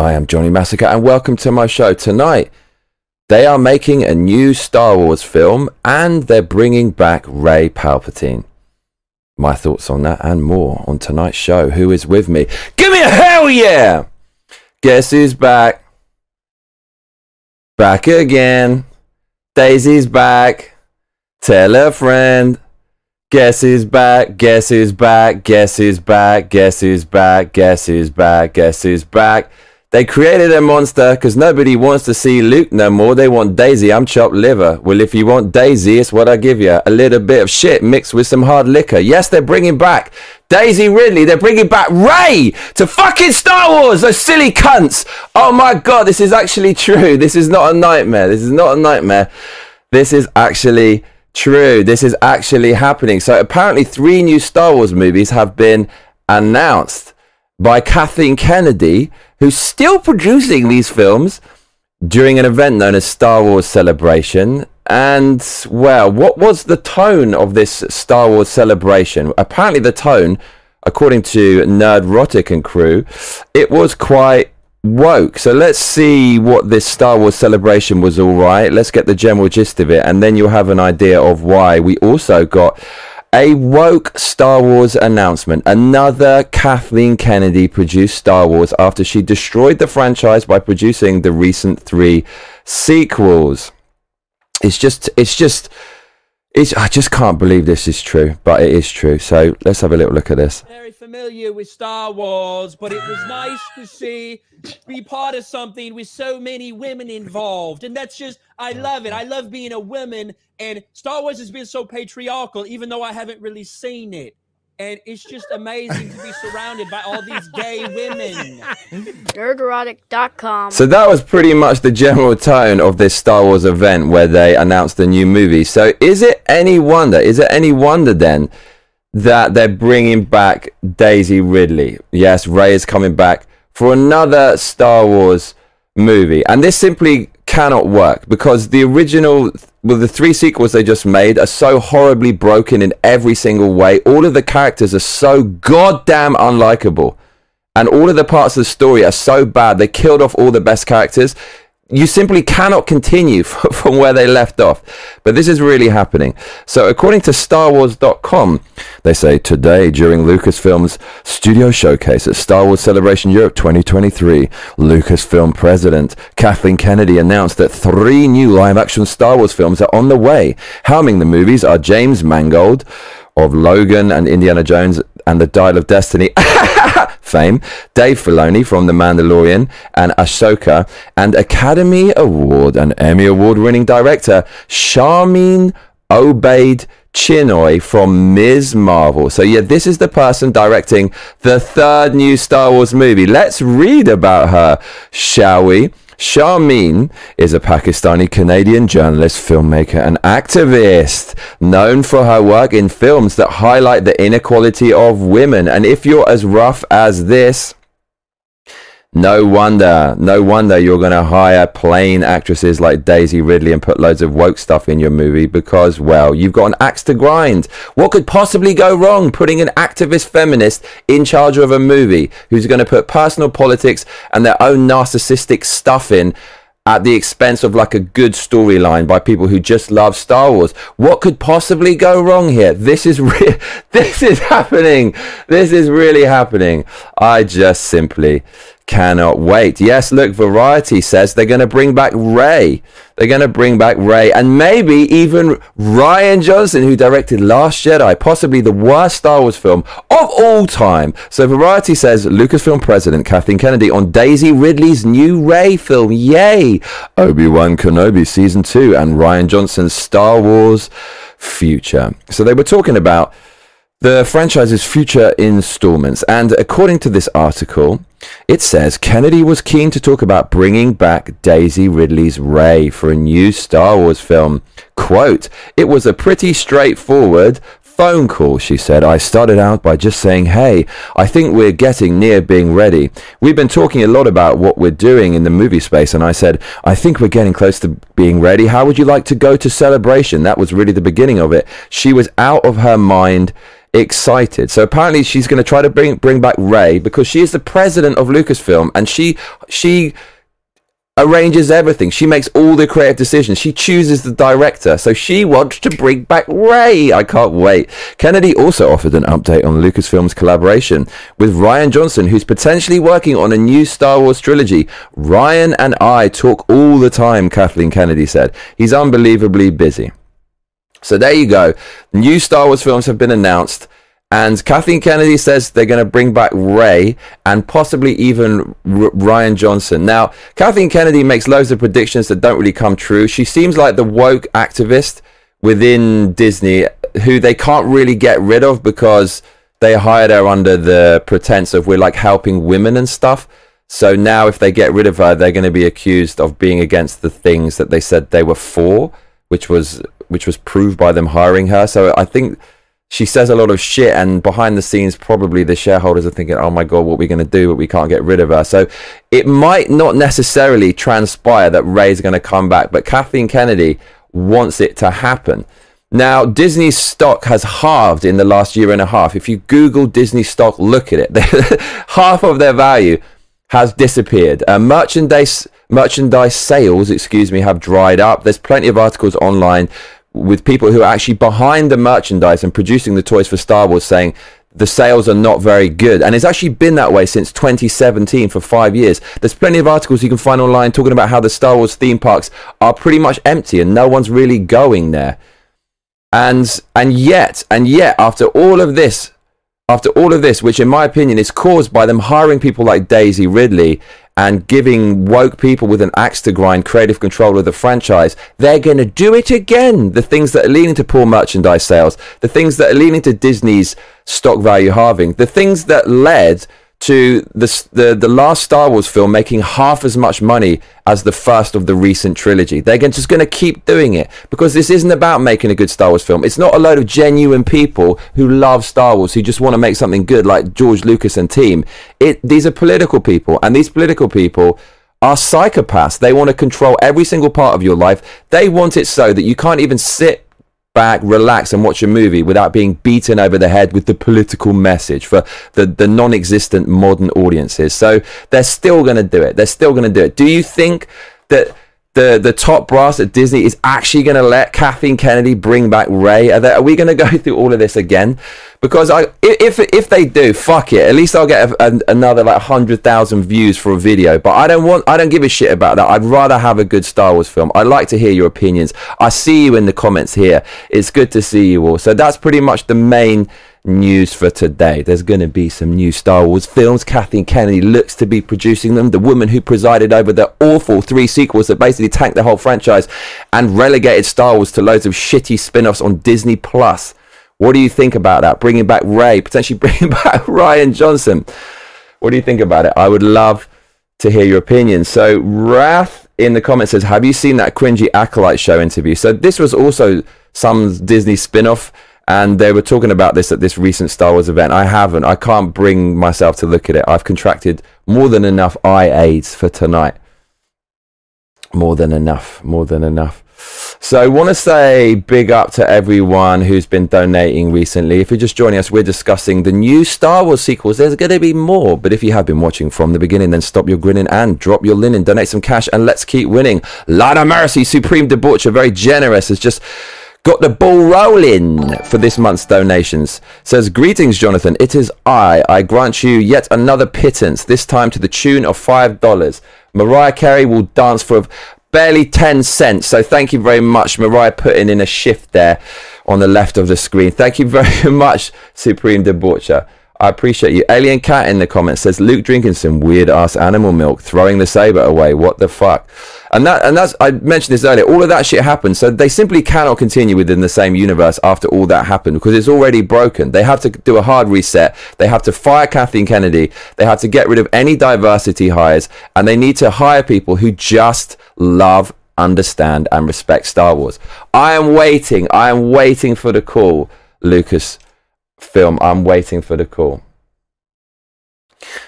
I am Johnny Massacre, and welcome to my show. Tonight, they are making a new Star Wars film, and they're bringing back Rey Palpatine. My thoughts on that and more on tonight's show. Who is with me? Give me a hell yeah! Guess who's back? Back again. Daisy's back. Tell a friend. Guess who's back? Guess who's back? Guess who's back? Guess who's back? Guess who's back? Guess who's back? They created a monster because nobody wants to see Luke no more. They want Daisy. I'm chopped liver. Well, if you want Daisy, it's what I give you. A little bit of shit mixed with some hard liquor. Yes, they're bringing back Daisy Ridley. They're bringing back Rey to fucking Star Wars. Those silly cunts. Oh my God, this is actually true. This is not a nightmare. This is not a nightmare. This is actually True, this is actually happening. So apparently, three new Star Wars movies have been announced by Kathleen Kennedy, who's still producing these films during an event known as Star Wars Celebration. And well, what was the tone of this Star Wars celebration? Apparently, the tone, according to Nerdrotic and crew, it was quite woke. So let's see what this Star Wars celebration was all right. Let's get the general gist of it, and then you'll have an idea of why. We also got a woke Star Wars announcement. Another Kathleen Kennedy produced Star Wars after she destroyed the franchise by producing the recent three sequels. It's just, it's just it's, I just can't believe this is true, but it is true. So let's have a little look at this. Very familiar with Star Wars, but it was nice to see be part of something with so many women involved. And that's just, I love it. I love being a woman. And Star Wars has been so patriarchal, even though I haven't really seen it and it's just amazing to be surrounded by all these gay women. Nerdrotic.com. So that was pretty much the general tone of this Star Wars event where they announced the new movie. So is it any wonder? Is it any wonder then that they're bringing back Daisy Ridley? Yes, Rey is coming back for another Star Wars movie, and this simply cannot work because the original well, the three sequels they just made are so horribly broken in every single way. All of the characters are so goddamn unlikable. And all of the parts of the story are so bad. They killed off all the best characters. You simply cannot continue from where they left off. But this is really happening. So, according to StarWars.com, they say today during Lucasfilm's studio showcase at Star Wars Celebration Europe 2023, Lucasfilm president Kathleen Kennedy announced that three new live action Star Wars films are on the way. Helming the movies are James Mangold of Logan and Indiana Jones and the Dial of Destiny fame, Dave Filoni from The Mandalorian and Ahsoka, and Academy Award and Emmy Award winning director Sharmeen Obaid Chinoy from Ms. Marvel. So, yeah, this is the person directing the third new Star Wars movie. Let's read about her, shall we? Sharmeen is a Pakistani Canadian journalist, filmmaker, and activist known for her work in films that highlight the inequality of women. And if you're as rough as this, no wonder, no wonder you're going to hire plain actresses like Daisy Ridley and put loads of woke stuff in your movie because, well, you've got an axe to grind. What could possibly go wrong putting an activist feminist in charge of a movie who's going to put personal politics and their own narcissistic stuff in at the expense of like a good storyline by people who just love Star Wars. What could possibly go wrong here? This is re- this is happening. This is really happening. I just simply cannot wait. Yes, look, Variety says they're going to bring back Rey. They're going to bring back Rey and maybe even Rian Johnson, who directed Last Jedi, possibly the worst Star Wars film of all time. So Variety says Lucasfilm president Kathleen Kennedy on Daisy Ridley's new Rey film. Yay! Obi-Wan Kenobi season 2 and Rian Johnson's Star Wars future. So they were talking about the franchise's future installments. And according to this article, it says Kennedy was keen to talk about bringing back Daisy Ridley's Rey for a new Star Wars film. Quote, It was a pretty straightforward phone call, she said. I started out by just saying, hey, I think we're getting near being ready. We've been talking a lot about what we're doing in the movie space, and I said, I think we're getting close to being ready. How would you like to go to celebration? That was really the beginning of it. She was out of her mind excited. So apparently she's going to try to bring bring back Rey because she is the president of Lucasfilm and she she arranges everything. She makes all the creative decisions. She chooses the director. So she wants to bring back Rey. I can't wait. Kennedy also offered an update on Lucasfilm's collaboration with Rian Johnson, who's potentially working on a new Star Wars trilogy. Rian and I talk all the time, Kathleen Kennedy said. He's unbelievably busy. So there you go. New Star Wars films have been announced. And Kathleen Kennedy says they're going to bring back Rey and possibly even R- Rian Johnson. Now, Kathleen Kennedy makes loads of predictions that don't really come true. She seems like the woke activist within Disney who they can't really get rid of because they hired her under the pretense of we're like helping women and stuff. So now if they get rid of her, they're going to be accused of being against the things that they said they were for, which was which was proved by them hiring her. So I think she says a lot of shit, and behind the scenes, probably the shareholders are thinking, "Oh my god, what are we going to do?" But we can't get rid of her. So it might not necessarily transpire that Rey's going to come back, but Kathleen Kennedy wants it to happen. Now, Disney's stock has halved in the last year and a half. If you Google Disney stock, look at it. half of their value has disappeared. Uh, merchandise merchandise sales, excuse me, have dried up. There's plenty of articles online with people who are actually behind the merchandise and producing the toys for Star Wars saying the sales are not very good. And it's actually been that way since 2017 for five years. There's plenty of articles you can find online talking about how the Star Wars theme parks are pretty much empty and no one's really going there. And and yet, and yet, after all of this, after all of this, which in my opinion is caused by them hiring people like Daisy Ridley and giving woke people with an axe to grind creative control of the franchise, they're going to do it again. The things that are leading to poor merchandise sales, the things that are leading to Disney's stock value halving, the things that led to the, the the last Star Wars film making half as much money as the first of the recent trilogy. They're just going to keep doing it because this isn't about making a good Star Wars film. It's not a load of genuine people who love Star Wars who just want to make something good like George Lucas and team. It these are political people and these political people are psychopaths. They want to control every single part of your life. They want it so that you can't even sit back, relax, and watch a movie without being beaten over the head with the political message for the, the non existent modern audiences. So they're still going to do it. They're still going to do it. Do you think that the the top brass at Disney is actually going to let Kathleen Kennedy bring back Rey? Are, they, are we going to go through all of this again? Because I, if if they do, fuck it. At least I'll get a, a, another like hundred thousand views for a video. But I don't want. I don't give a shit about that. I'd rather have a good Star Wars film. I'd like to hear your opinions. I see you in the comments here. It's good to see you all. So that's pretty much the main news for today. There's going to be some new Star Wars films. Kathleen Kennedy looks to be producing them. The woman who presided over the awful three sequels that basically tanked the whole franchise and relegated Star Wars to loads of shitty spin offs on Disney Plus. What do you think about that? Bringing back Rey, potentially bringing back Rian Johnson. What do you think about it? I would love to hear your opinion. So, Wrath in the comments says, Have you seen that cringy Acolyte show interview? So, this was also some Disney spin off and they were talking about this at this recent Star Wars event. I haven't. I can't bring myself to look at it. I've contracted more than enough eye aids for tonight. More than enough. More than enough. So I want to say big up to everyone who's been donating recently. If you're just joining us, we're discussing the new Star Wars sequels. There's going to be more, but if you have been watching from the beginning, then stop your grinning and drop your linen, donate some cash, and let's keep winning. Lana Mercy, Supreme Debaucher, very generous, has just got the ball rolling for this month's donations. Says, Greetings, Jonathan. It is I. I grant you yet another pittance, this time to the tune of $5. Mariah Carey will dance for barely 10 cents. So thank you very much, Mariah, putting in a shift there on the left of the screen. Thank you very much, Supreme Debaucher. I appreciate you. Alien Cat in the comments says Luke drinking some weird ass animal milk, throwing the saber away. What the fuck? And that and that's I mentioned this earlier. All of that shit happened, so they simply cannot continue within the same universe after all that happened because it's already broken. They have to do a hard reset. They have to fire Kathleen Kennedy. They have to get rid of any diversity hires, and they need to hire people who just love, understand, and respect Star Wars. I am waiting. I am waiting for the call, Lucas film. I'm waiting for the call.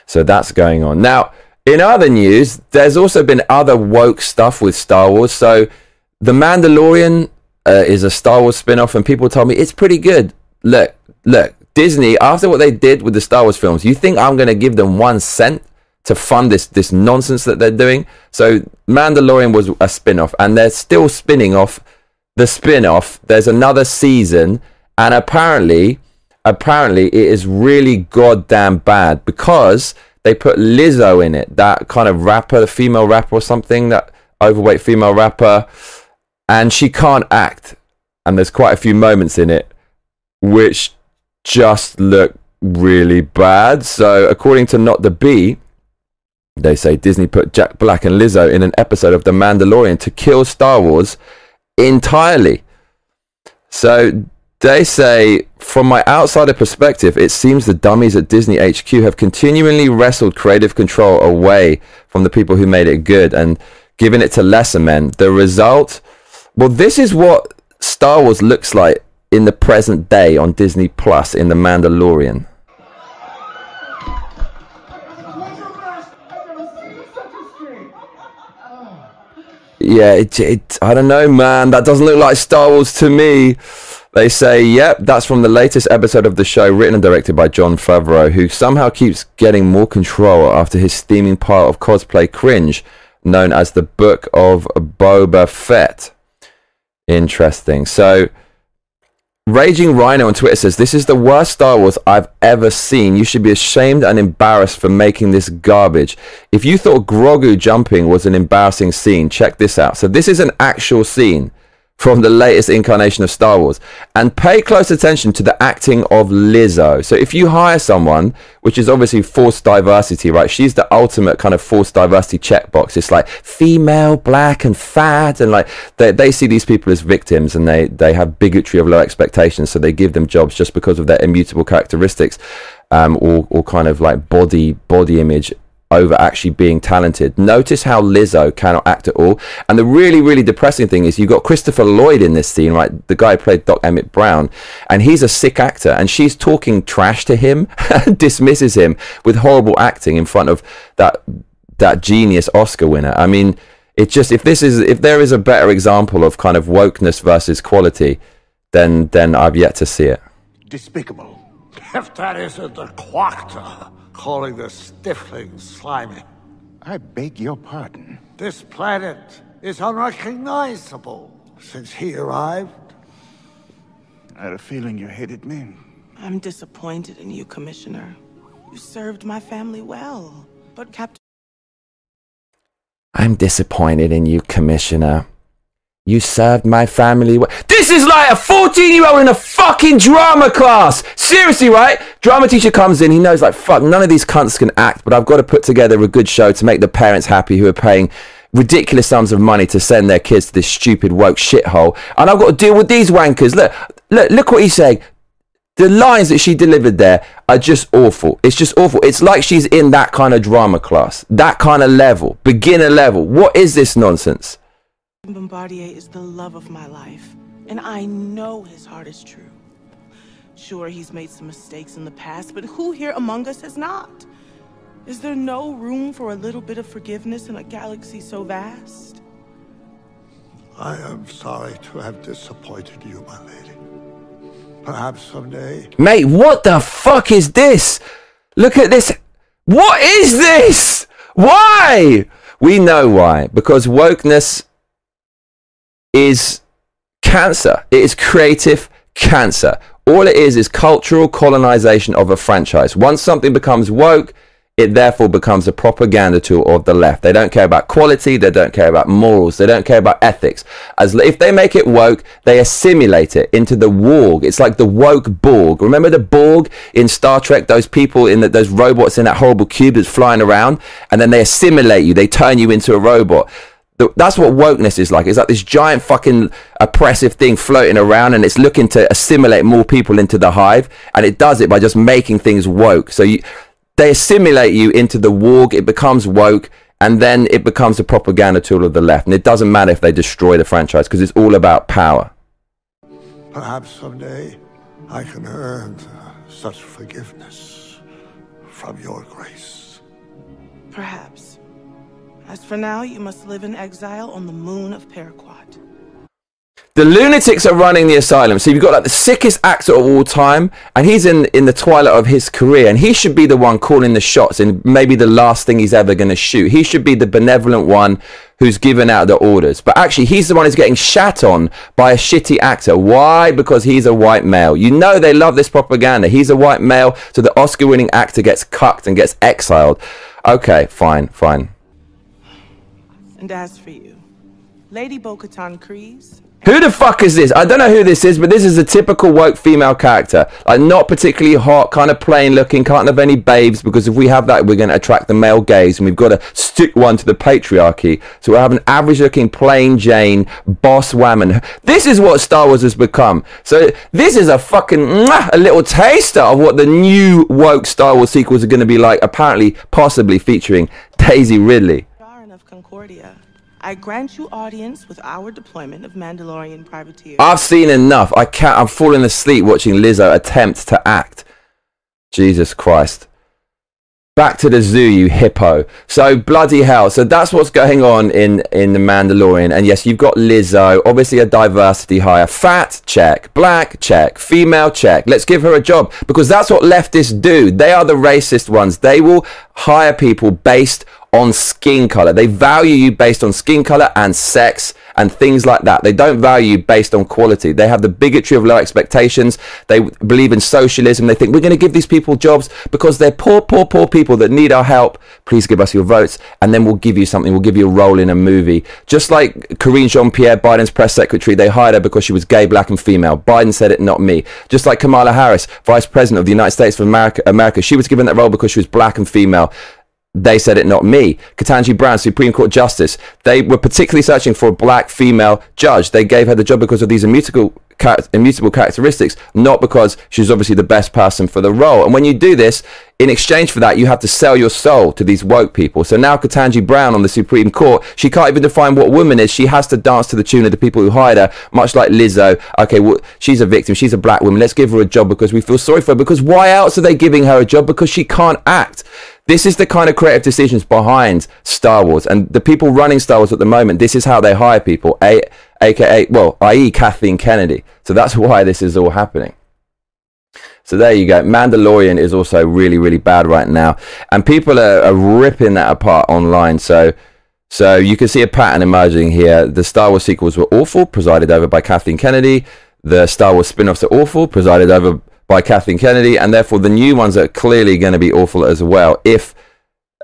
So that's going on. Now, in other news, there's also been other woke stuff with Star Wars. So, The Mandalorian uh, is a Star Wars spin off, and people told me it's pretty good. Look, look, Disney, after what they did with the Star Wars films, you think I'm going to give them one cent to fund this this nonsense that they're doing? So Mandalorian was a spin-off, and they're still spinning off the spin-off. There's another season, and apparently, apparently, it is really goddamn bad because they put Lizzo in it, that kind of rapper, the female rapper or something, that overweight female rapper, and she can't act. And there's quite a few moments in it which just look really bad. So, according to Not the Bee, they say Disney put Jack Black and Lizzo in an episode of The Mandalorian to kill Star Wars entirely. So, they say, from my outsider perspective, it seems the dummies at Disney HQ have continually wrestled creative control away from the people who made it good and given it to lesser men. The result, well, this is what Star Wars looks like in the present day on Disney Plus in The Mandalorian. Yeah, it, it, I don't know, man. That doesn't look like Star Wars to me. They say, yep, that's from the latest episode of the show, written and directed by Jon Favreau, who somehow keeps getting more control after his steaming pile of cosplay cringe, known as the Book of Boba Fett. Interesting. So, Raging Rhino on Twitter says, This is the worst Star Wars I've ever seen. You should be ashamed and embarrassed for making this garbage. If you thought Grogu jumping was an embarrassing scene, check this out. So, this is an actual scene from the latest incarnation of Star Wars. And pay close attention to the acting of Lizzo. So if you hire someone, which is obviously forced diversity, right? She's the ultimate kind of forced diversity checkbox. It's like female, black, and fat. And like they, they see these people as victims and they, they have bigotry of low expectations. So they give them jobs just because of their immutable characteristics. Um, or, or kind of like body body image over actually being talented. Notice how Lizzo cannot act at all. And the really, really depressing thing is you've got Christopher Lloyd in this scene, right? The guy who played Doc Emmett Brown, and he's a sick actor, and she's talking trash to him, dismisses him with horrible acting in front of that that genius Oscar winner. I mean, it just if this is if there is a better example of kind of wokeness versus quality, then then I've yet to see it. Despicable. If that isn't a quacta calling the stifling slimy. I beg your pardon. This planet is unrecognizable since he arrived. I had a feeling you hated me. I'm disappointed in you, Commissioner. You served my family well, but Captain. I'm disappointed in you, Commissioner. You served my family. This is like a 14 year old in a fucking drama class. Seriously, right? Drama teacher comes in. He knows, like, fuck, none of these cunts can act, but I've got to put together a good show to make the parents happy who are paying ridiculous sums of money to send their kids to this stupid woke shithole. And I've got to deal with these wankers. Look, look, look what he's saying. The lines that she delivered there are just awful. It's just awful. It's like she's in that kind of drama class, that kind of level, beginner level. What is this nonsense? Bombardier is the love of my life, and I know his heart is true. Sure, he's made some mistakes in the past, but who here among us has not? Is there no room for a little bit of forgiveness in a galaxy so vast? I am sorry to have disappointed you, my lady. Perhaps someday. Mate, what the fuck is this? Look at this. What is this? Why? We know why. Because wokeness is cancer. It is creative cancer. All it is is cultural colonization of a franchise. Once something becomes woke, it therefore becomes a propaganda tool of the left. They don't care about quality, they don't care about morals, they don't care about ethics. As if they make it woke, they assimilate it into the warg. It's like the woke Borg. Remember the Borg in Star Trek? Those people in the, those robots in that horrible cube that's flying around, and then they assimilate you. They turn you into a robot that's what wokeness is like. It's like this giant fucking oppressive thing floating around and it's looking to assimilate more people into the hive. And it does it by just making things woke. So you, they assimilate you into the warg. It becomes woke and then it becomes a propaganda tool of the left. And it doesn't matter if they destroy the franchise because it's all about power. Perhaps someday I can earn such forgiveness from your grace. Perhaps. As for now, you must live in exile on the moon of Paraquat. The lunatics are running the asylum. So you've got like the sickest actor of all time, and he's in in the twilight of his career, and he should be the one calling the shots, and maybe the last thing he's ever going to shoot. He should be the benevolent one who's given out the orders. But actually, he's the one who's getting shat on by a shitty actor. Why? Because he's a white male. You know they love this propaganda. He's a white male, so the Oscar-winning actor gets cucked and gets exiled. Okay, fine, fine. And as for you, Lady Bo-Katan Who the fuck is this? I don't know who this is, but this is a typical woke female character. Like, not particularly hot, kind of plain looking, can't have any babes, because if we have that, we're going to attract the male gaze, and we've got to stick one to the patriarchy. So we'll have an average looking, plain Jane, boss woman. This is what Star Wars has become. So this is a fucking, a little taster of what the new woke Star Wars sequels are going to be like, apparently, possibly featuring Daisy Ridley. Concordia, I grant you audience with our deployment of Mandalorian privateers. I've seen enough. I can't. I'm falling asleep watching Lizzo attempt to act. Jesus Christ. Back to the zoo, you hippo. So bloody hell. So that's what's going on in in the Mandalorian. And yes, you've got Lizzo. Obviously a diversity hire. Fat check. Black check. Female check. Let's give her a job because that's what leftists do. They are the racist ones. They will hire people based on skin color. They value you based on skin color and sex and things like that. They don't value you based on quality. They have the bigotry of low expectations. They believe in socialism. They think we're going to give these people jobs because they're poor, poor, poor people that need our help. Please give us your votes and then we'll give you something. We'll give you a role in a movie. Just like Karine Jean-Pierre, Biden's press secretary, they hired her because she was gay, black and female. Biden said it, not me. Just like Kamala Harris, vice president of the United States of America, America she was given that role because she was black and female they said it, not me. Ketanji Brown, Supreme Court Justice, they were particularly searching for a black female judge. They gave her the job because of these immutable, immutable characteristics, not because she's obviously the best person for the role. And when you do this, in exchange for that, you have to sell your soul to these woke people. So now Ketanji Brown on the Supreme Court, she can't even define what woman is. She has to dance to the tune of the people who hired her, much like Lizzo. Okay, well, she's a victim. She's a black woman. Let's give her a job because we feel sorry for her. Because why else are they giving her a job? Because she can't act. This is the kind of creative decisions behind Star Wars, and the people running Star Wars at the moment. This is how they hire people, a, aka, well, i.e., Kathleen Kennedy. So that's why this is all happening. So there you go. Mandalorian is also really, really bad right now, and people are, are ripping that apart online. So, so you can see a pattern emerging here. The Star Wars sequels were awful, presided over by Kathleen Kennedy. The Star Wars spin-offs are awful, presided over by Kathleen Kennedy, and therefore the new ones are clearly going to be awful as well. If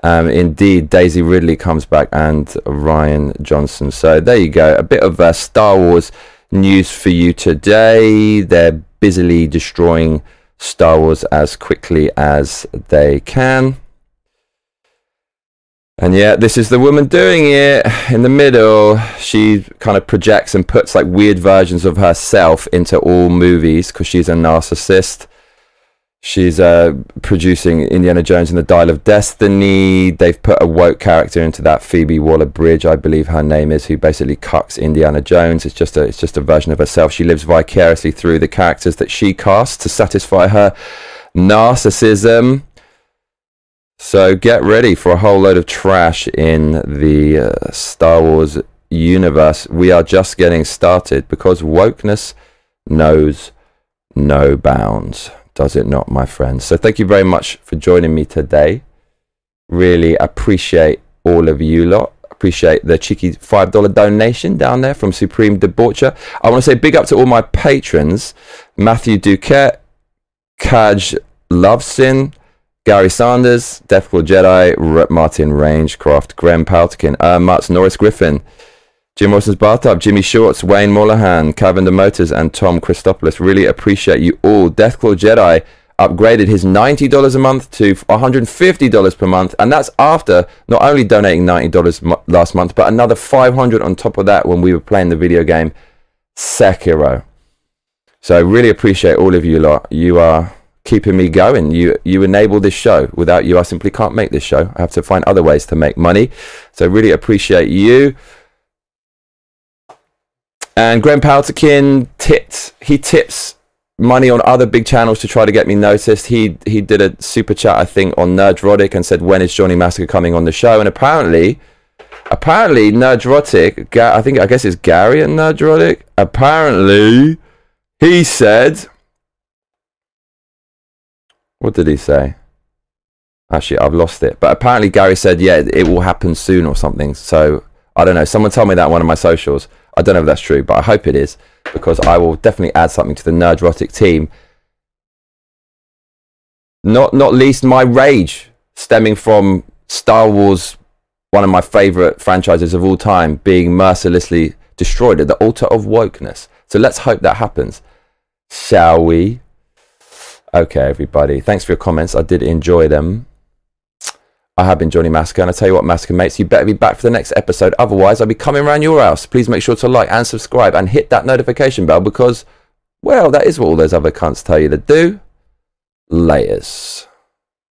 um, indeed Daisy Ridley comes back and Rian Johnson. So there you go. A bit of uh, Star Wars news for you today. They're busily destroying Star Wars as quickly as they can. And yeah, this is the woman doing it in the middle. She kind of projects and puts like weird versions of herself into all movies because she's a narcissist. She's uh, producing Indiana Jones and the Dial of Destiny. They've put a woke character into that Phoebe Waller-Bridge, I believe her name is, who basically cucks Indiana Jones. It's just a it's just a version of herself. She lives vicariously through the characters that she casts to satisfy her narcissism. So get ready for a whole load of trash in the uh, Star Wars universe. We are just getting started because wokeness knows no bounds, does it not, my friends? So thank you very much for joining me today. Really appreciate all of you lot. Appreciate the cheeky $5 donation down there from Supreme Debaucher. I want to say big up to all my patrons Matthew Duquette, Kaj Lovesin, Gary Sanders, Deathful Jedi, R- Martin Rangecroft, Graham Paltikin, uh, Norris Griffin, Jim Ross's Bathtub, Jimmy Shorts, Wayne Mollahan, Cavender Motors, and Tom Christopoulos. Really appreciate you all. Deathclaw Jedi upgraded his $90 a month to $150 per month, and that's after not only donating $90 mo- last month, but another 500 on top of that when we were playing the video game Sekiro. So I really appreciate all of you lot. You are keeping me going. You you enable this show. Without you, I simply can't make this show. I have to find other ways to make money. So really appreciate you. And Graham Paltikin tipped. He tips money on other big channels to try to get me noticed. He he did a super chat I think on Nerdrotic and said when is Johnny Massacre coming on the show? And apparently, Apparently, Nerdrotic, I think, I guess it's Gary and Nerdrotic. Apparently, he said, what did he say? Actually, I've lost it. But apparently, Gary said, yeah, it will happen soon or something. So, I don't know. Someone told me that on one of my socials. I don't know if that's true, but I hope it is because I will definitely add something to the Nerdrotic team. Not, not least my rage stemming from Star Wars, one of my favorite franchises of all time, being mercilessly destroyed at the altar of wokeness. So let's hope that happens. Shall we? Okay, everybody. Thanks for your comments. I did enjoy them. I have been Johnny Massacre, and I tell you what, Massacre mates, you better be back for the next episode. Otherwise, I'll be coming around your house. Please make sure to like and subscribe and hit that notification bell because, well, that is what all those other cunts tell you to do. Layers.